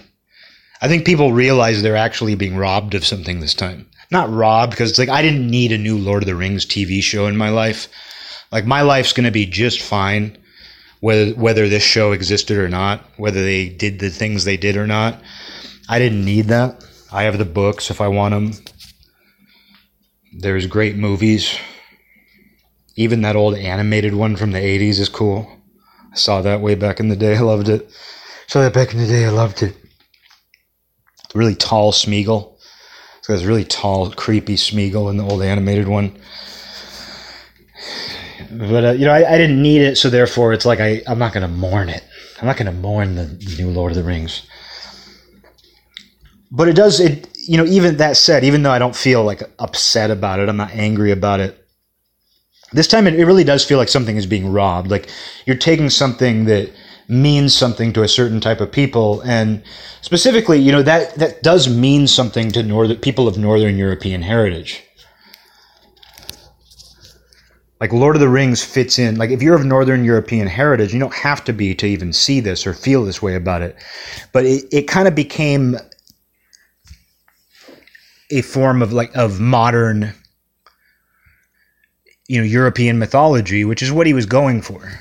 I think people realize they're actually being robbed of something this time. Not robbed, because it's like I didn't need a new Lord of the Rings TV show in my life. Like my life's going to be just fine whether whether this show existed or not, whether they did the things they did or not. I didn't need that. I have the books if I want them. There's great movies. Even that old animated one from the 80s is cool. I saw that way back in the day. I loved it. Saw that back in the day. I loved it. Really tall Smeagol. So this really tall, creepy Smeagol in the old animated one but uh, you know, I, I, didn't need it, so therefore, it's like I I'm not going to mourn it. I'm not going to mourn the, new Lord of the Rings. But it does it. You know, even that said, even though I don't feel like upset about it, I'm not angry about it. This time, it, it really does feel like something is being robbed. Like you're taking something that means something to a certain type of people, and specifically, you know that that does mean something to northern people of Northern European heritage like Lord of the Rings fits in. Like if you're of Northern European heritage, you don't have to be to even see this or feel this way about it. But it, it kind of became a form of like of modern you know European mythology, which is what he was going for.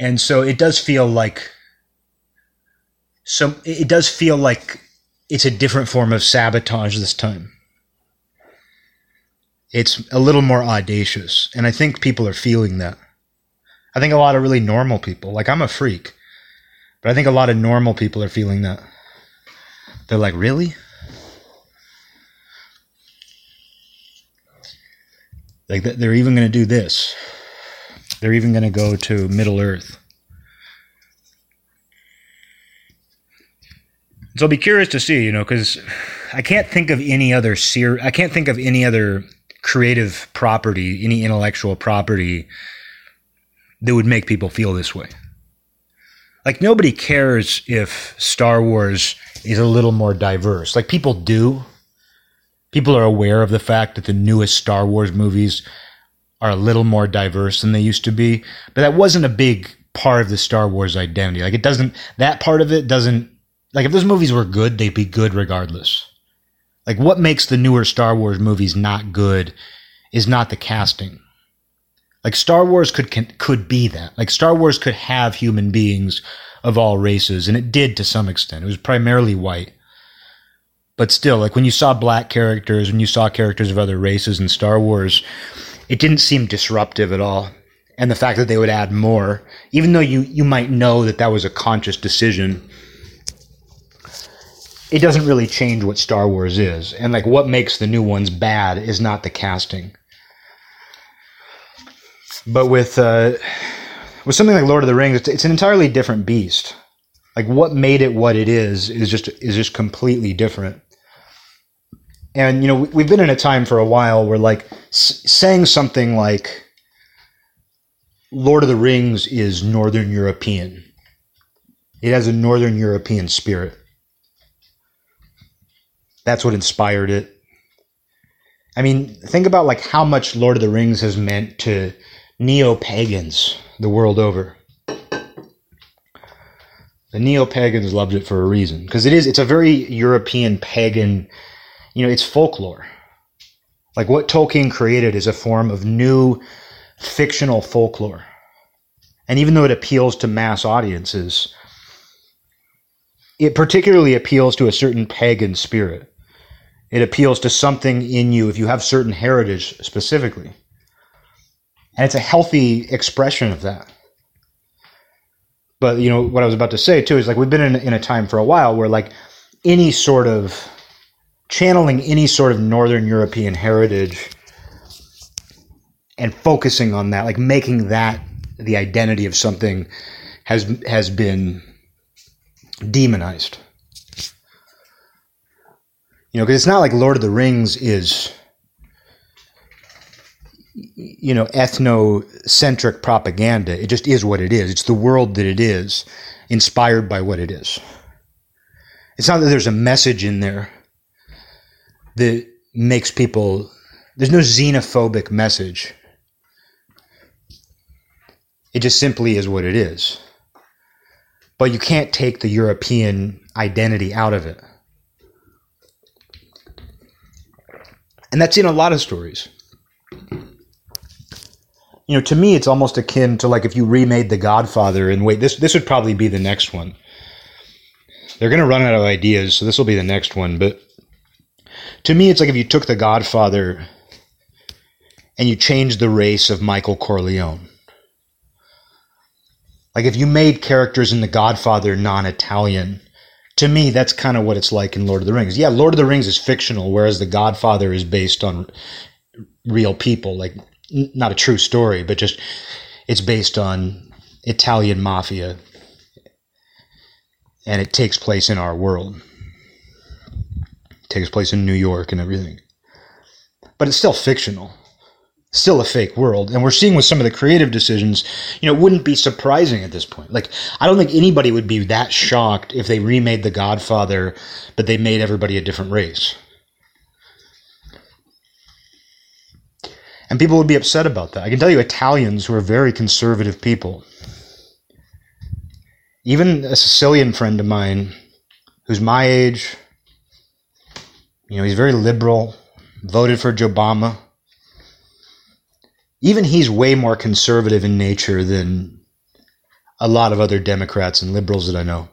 And so it does feel like so it does feel like it's a different form of sabotage this time it's a little more audacious. And I think people are feeling that. I think a lot of really normal people, like I'm a freak, but I think a lot of normal people are feeling that. They're like, really? Like they're even going to do this. They're even going to go to Middle Earth. So I'll be curious to see, you know, because I can't think of any other ser- I can't think of any other creative property, any intellectual property that would make people feel this way. Like nobody cares if Star Wars is a little more diverse. Like people do. People are aware of the fact that the newest Star Wars movies are a little more diverse than they used to be, but that wasn't a big part of the Star Wars identity. Like it doesn't that part of it doesn't like if those movies were good, they'd be good regardless. Like what makes the newer Star Wars movies not good is not the casting. Like Star Wars could can, could be that. Like Star Wars could have human beings of all races and it did to some extent. It was primarily white. But still, like when you saw black characters, when you saw characters of other races in Star Wars, it didn't seem disruptive at all. And the fact that they would add more, even though you, you might know that that was a conscious decision, it doesn't really change what Star Wars is. And like what makes the new ones bad is not the casting. But with uh, with something like Lord of the Rings, it's, it's an entirely different beast. Like what made it what it is is just is just completely different. And you know we've been in a time for a while where like s- saying something like Lord of the Rings is Northern European. It has a Northern European spirit that's what inspired it. I mean, think about like how much Lord of the Rings has meant to neo pagans the world over. The neo pagans loved it for a reason because it is. It's a very European pagan. You know, it's folklore. Like what Tolkien created is a form of new fictional folklore. And even though it appeals to mass audiences, it particularly appeals to a certain pagan spirit. It appeals to something in you if you have certain heritage specifically. And it's a healthy expression of that. But, you know, what I was about to say too is like we've been in, in a time for a while where like any sort of channeling any sort of Northern European heritage and focusing on that, like making that the identity of something has has been demonized. You know, because it's not like Lord of the Rings is, you know, ethnocentric propaganda. It just is what it is. It's the world that it is, inspired by what it is. It's not that there's a message in there that makes people, there's no xenophobic message. It just simply is what it is. But you can't take the European identity out of it. And that's in a lot of stories. You know, to me, it's almost akin to like if you remade The Godfather and wait, this this would probably be the next one. They're going to run out of ideas, so this will be the next one. But to me, it's like if you took The Godfather and you changed the race of Michael Corleone. Like if you made characters in The Godfather non Italian, to me, that's kind of what it's like in Lord of the Rings. Yeah, Lord of the Rings is fictional, whereas The Godfather is based on real people. Like, n- not a true story, but just it's based on Italian mafia. And it takes place in our world. It takes place in New York and everything. But it's still fictional still a fake world. And we're seeing with some of the creative decisions, you know, it wouldn't be surprising at this point. Like, I don't think anybody would be that shocked if they remade The Godfather, but they made everybody a different race. And people would be upset about that. I can tell you, Italians who are very conservative people, even a Sicilian friend of mine who's my age, you know, he's very liberal, voted for Obama even he's way more conservative in nature than a lot of other Democrats and liberals that I know.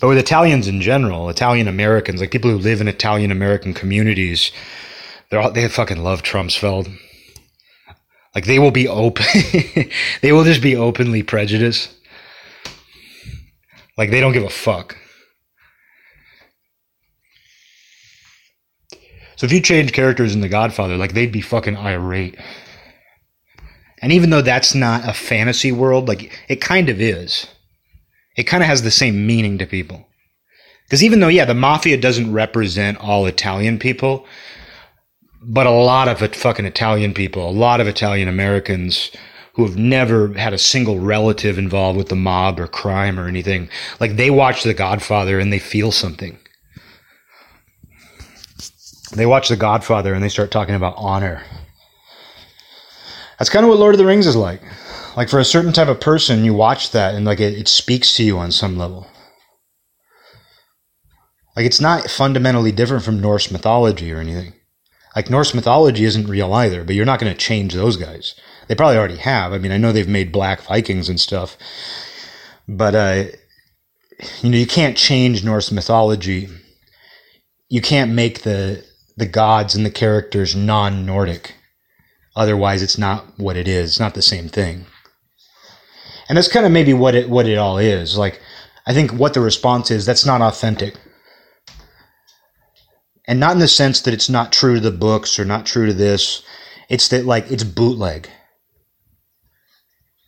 But with Italians in general, Italian Americans, like people who live in Italian American communities, they're all, they fucking love Trumpsfeld. Like they will be open, they will just be openly prejudiced. Like they don't give a fuck. So if you change characters in The Godfather, like they'd be fucking irate. And even though that's not a fantasy world, like it kind of is. It kind of has the same meaning to people. Because even though, yeah, the mafia doesn't represent all Italian people, but a lot of it fucking Italian people, a lot of Italian Americans who have never had a single relative involved with the mob or crime or anything, like they watch The Godfather and they feel something they watch The Godfather and they start talking about honor. That's kind of what Lord of the Rings is like. Like for a certain type of person, you watch that and like it, it speaks to you on some level. Like it's not fundamentally different from Norse mythology or anything. Like Norse mythology isn't real either, but you're not going to change those guys. They probably already have. I mean, I know they've made black Vikings and stuff, but uh, you know, you can't change Norse mythology. You can't make the the gods and the characters non Nordic. Otherwise, it's not what it is. It's not the same thing. And that's kind of maybe what it what it all is. Like, I think what the response is that's not authentic, and not in the sense that it's not true to the books or not true to this. It's that like it's bootleg.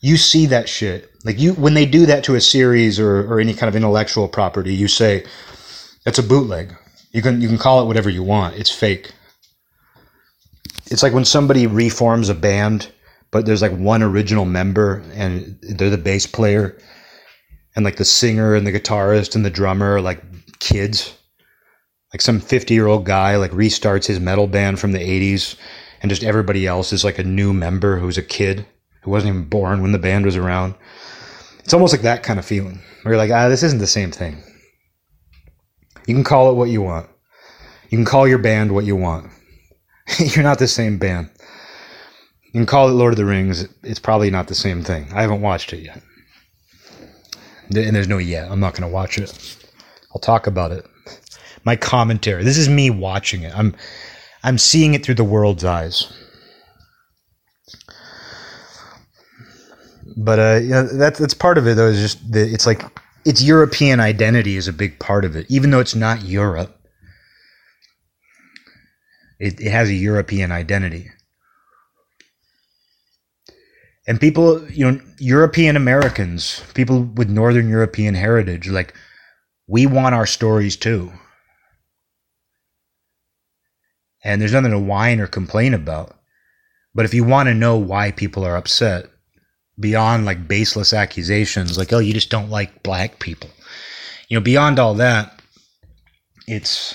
You see that shit. Like you when they do that to a series or, or any kind of intellectual property, you say that's a bootleg. You can you can call it whatever you want. It's fake. It's like when somebody reforms a band, but there's like one original member and they're the bass player and like the singer and the guitarist and the drummer are like kids. Like some 50-year-old guy like restarts his metal band from the 80s and just everybody else is like a new member who's a kid who wasn't even born when the band was around It's almost like that kind of feeling where you're like, ah, this isn't the same thing. You can call it what you want. You can call your band what you want. you're not the same band. You can call it Lord of the Rings. It's probably not the same thing. I haven't watched it yet. And there's no yet. I'm not going to watch it. I'll talk about it. My commentary. This is me watching it. I'm I'm seeing it through the world's eyes. But uh, you know, that's that's part of it though. Is just the, it's like its European identity is a big part of it, even though it's not Europe. It, it has a European identity. And people, you know, European Americans, people with Northern European heritage, like, we want our stories too. And there's nothing to whine or complain about. But if you want to know why people are upset, beyond like baseless accusations, like, oh, you just don't like black people, you know, beyond all that, it's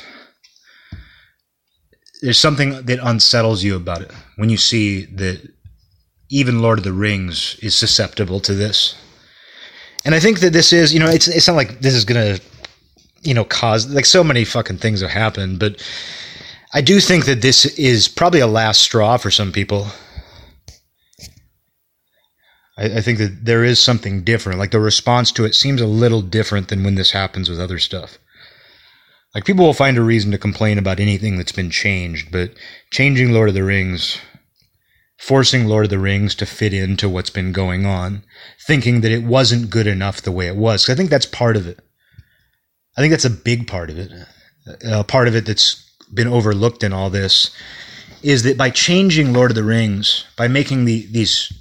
there's something that unsettles you about it when you see that even Lord of the Rings is susceptible to this. And I think that this is, you know, it's it's not like this is gonna, you know, cause like so many fucking things have happened, but I do think that this is probably a last straw for some people. I, I think that there is something different. Like the response to it seems a little different than when this happens with other stuff. Like people will find a reason to complain about anything that's been changed, but changing Lord of the Rings, forcing Lord of the Rings to fit into what's been going on, thinking that it wasn't good enough the way it was. I think that's part of it. I think that's a big part of it. A part of it that's been overlooked in all this is that by changing Lord of the Rings, by making the, these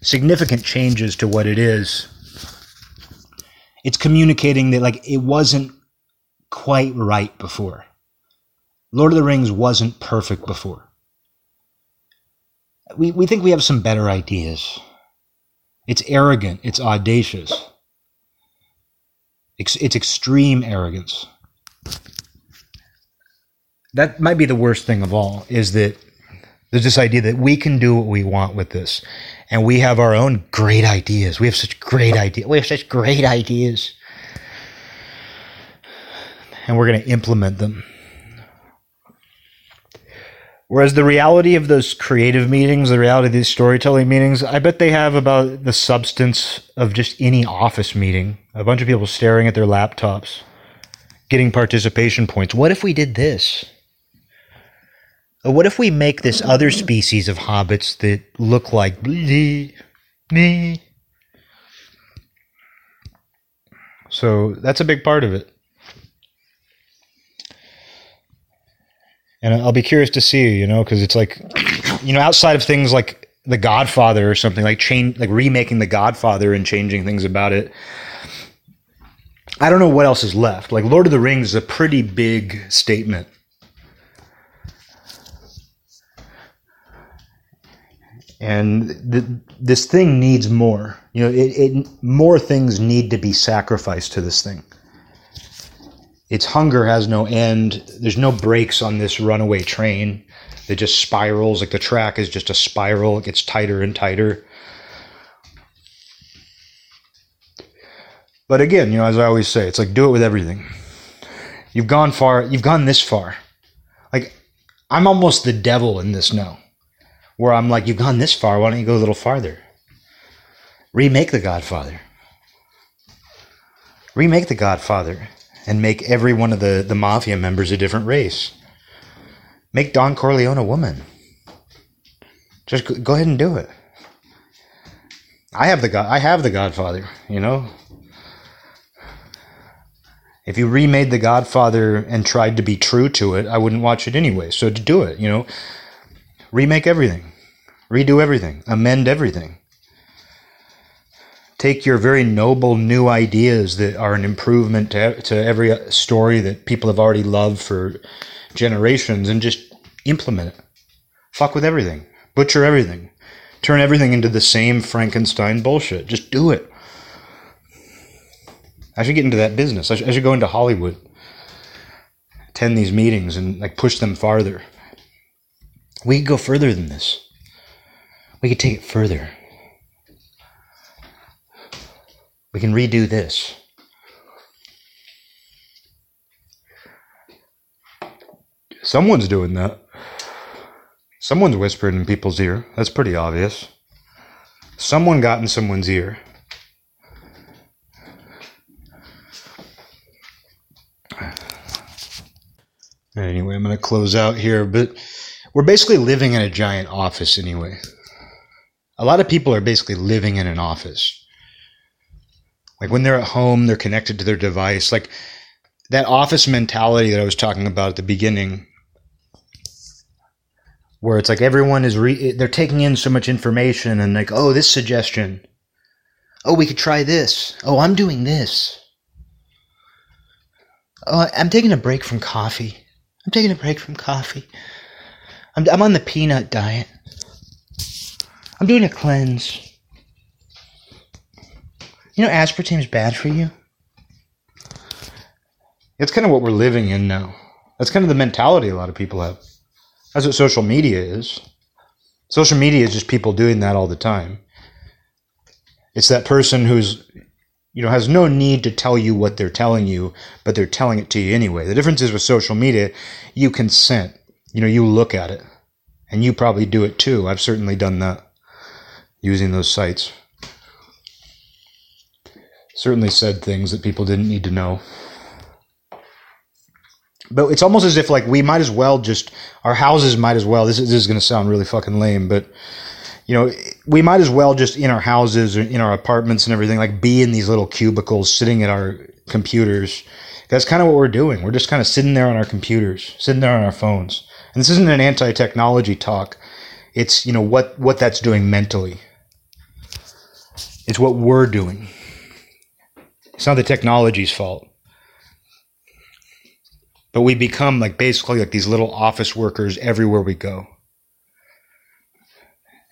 significant changes to what it is, it's communicating that like it wasn't quite right before. Lord of the Rings wasn't perfect before. We, we think we have some better ideas. It's arrogant, it's audacious, it's, it's extreme arrogance that might be the worst thing of all is that there's this idea that we can do what we want with this. And we have our own great ideas. We have such great ideas we have such great ideas. And we're going to implement them. Whereas the reality of those creative meetings the reality of these storytelling meetings i bet they have about the substance of just any office meeting. A bunch of people staring at their laptops getting participation points. What if we did this what if we make this other species of hobbits that look like me? So that's a big part of it. And I'll be curious to see, you know, because it's like, you know, outside of things like The Godfather or something like change, like remaking The Godfather and changing things about it. I don't know what else is left. Like Lord of the Rings is a pretty big statement and the, this thing needs more. You know, it, it more things need to be sacrificed to this thing. Its hunger has no end. There's no brakes on this runaway train that just spirals. Like the track is just a spiral. It gets tighter and tighter. But again, you know, as I always say, it's like do it with everything. You've gone far. You've gone this far. Like I'm almost the devil in this now where I'm like, you've gone this far, why don't you go a little farther? Remake The Godfather. Remake The Godfather and make every one of the, the mafia members a different race. Make Don Corleone a woman. Just go ahead and do it. I have the God I have the Godfather, you know. If you remade The Godfather and tried to be true to it, I wouldn't watch it anyway. So to do it, you know, remake everything, redo everything, amend everything. Take your very noble new ideas that are an improvement to, to every story that people have already loved for generations and just implement it. Fuck with everything, butcher everything, turn everything into the same Frankenstein bullshit. Just do it. I should get into that business. I should, I should go into Hollywood, attend these meetings, and like push them farther. We could go further than this. We could take it further. We can redo this. Someone's doing that. Someone's whispering in people's ear. That's pretty obvious. Someone got in someone's ear. Anyway, I'm going to close out here, but we're basically living in a giant office anyway. A lot of people are basically living in an office. Like when they're at home, they're connected to their device. Like that office mentality that I was talking about at the beginning, where it's like everyone is re- they're taking in so much information and like, oh, this suggestion. Oh, we could try this. Oh, I'm doing this. Oh, I'm taking a break from coffee. I'm taking a break from coffee. I'm, I'm on the peanut diet. I'm doing a cleanse. You know, aspartame is bad for you. It's kind of what we're living in now. That's kind of the mentality a lot of people have. That's what social media is. Social media is just people doing that all the time. It's that person who's, you know, has no need to tell you what they're telling you, but they're telling it to you anyway. The difference is with social media, you consent. You know, you look at it. And you probably do it too. I've certainly done that using those sites. Certainly said things that people didn't need to know. But it's almost as if like we might as well just our houses might as well. This is, this is going to sound really fucking lame, but you know we might as well just in our houses or in our apartments and everything like be in these little cubicles sitting at our computers. That's kind of what we're doing. We're just kind of sitting there on our computers, sitting there on our phones. And this isn't an anti-technology talk. It's you know what what that's doing mentally. It's what we're doing. It's not the technology's fault. But we become like basically like these little office workers everywhere we go.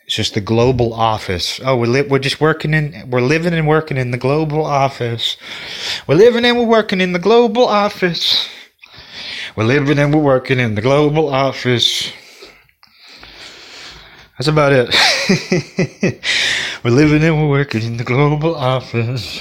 It's just the global office. Oh, we're li- we're just working in we're living and working in the global office. We're living and we're working in the global office. We're living and we're working in the global office. That's about it. we're living and we're working in the global office.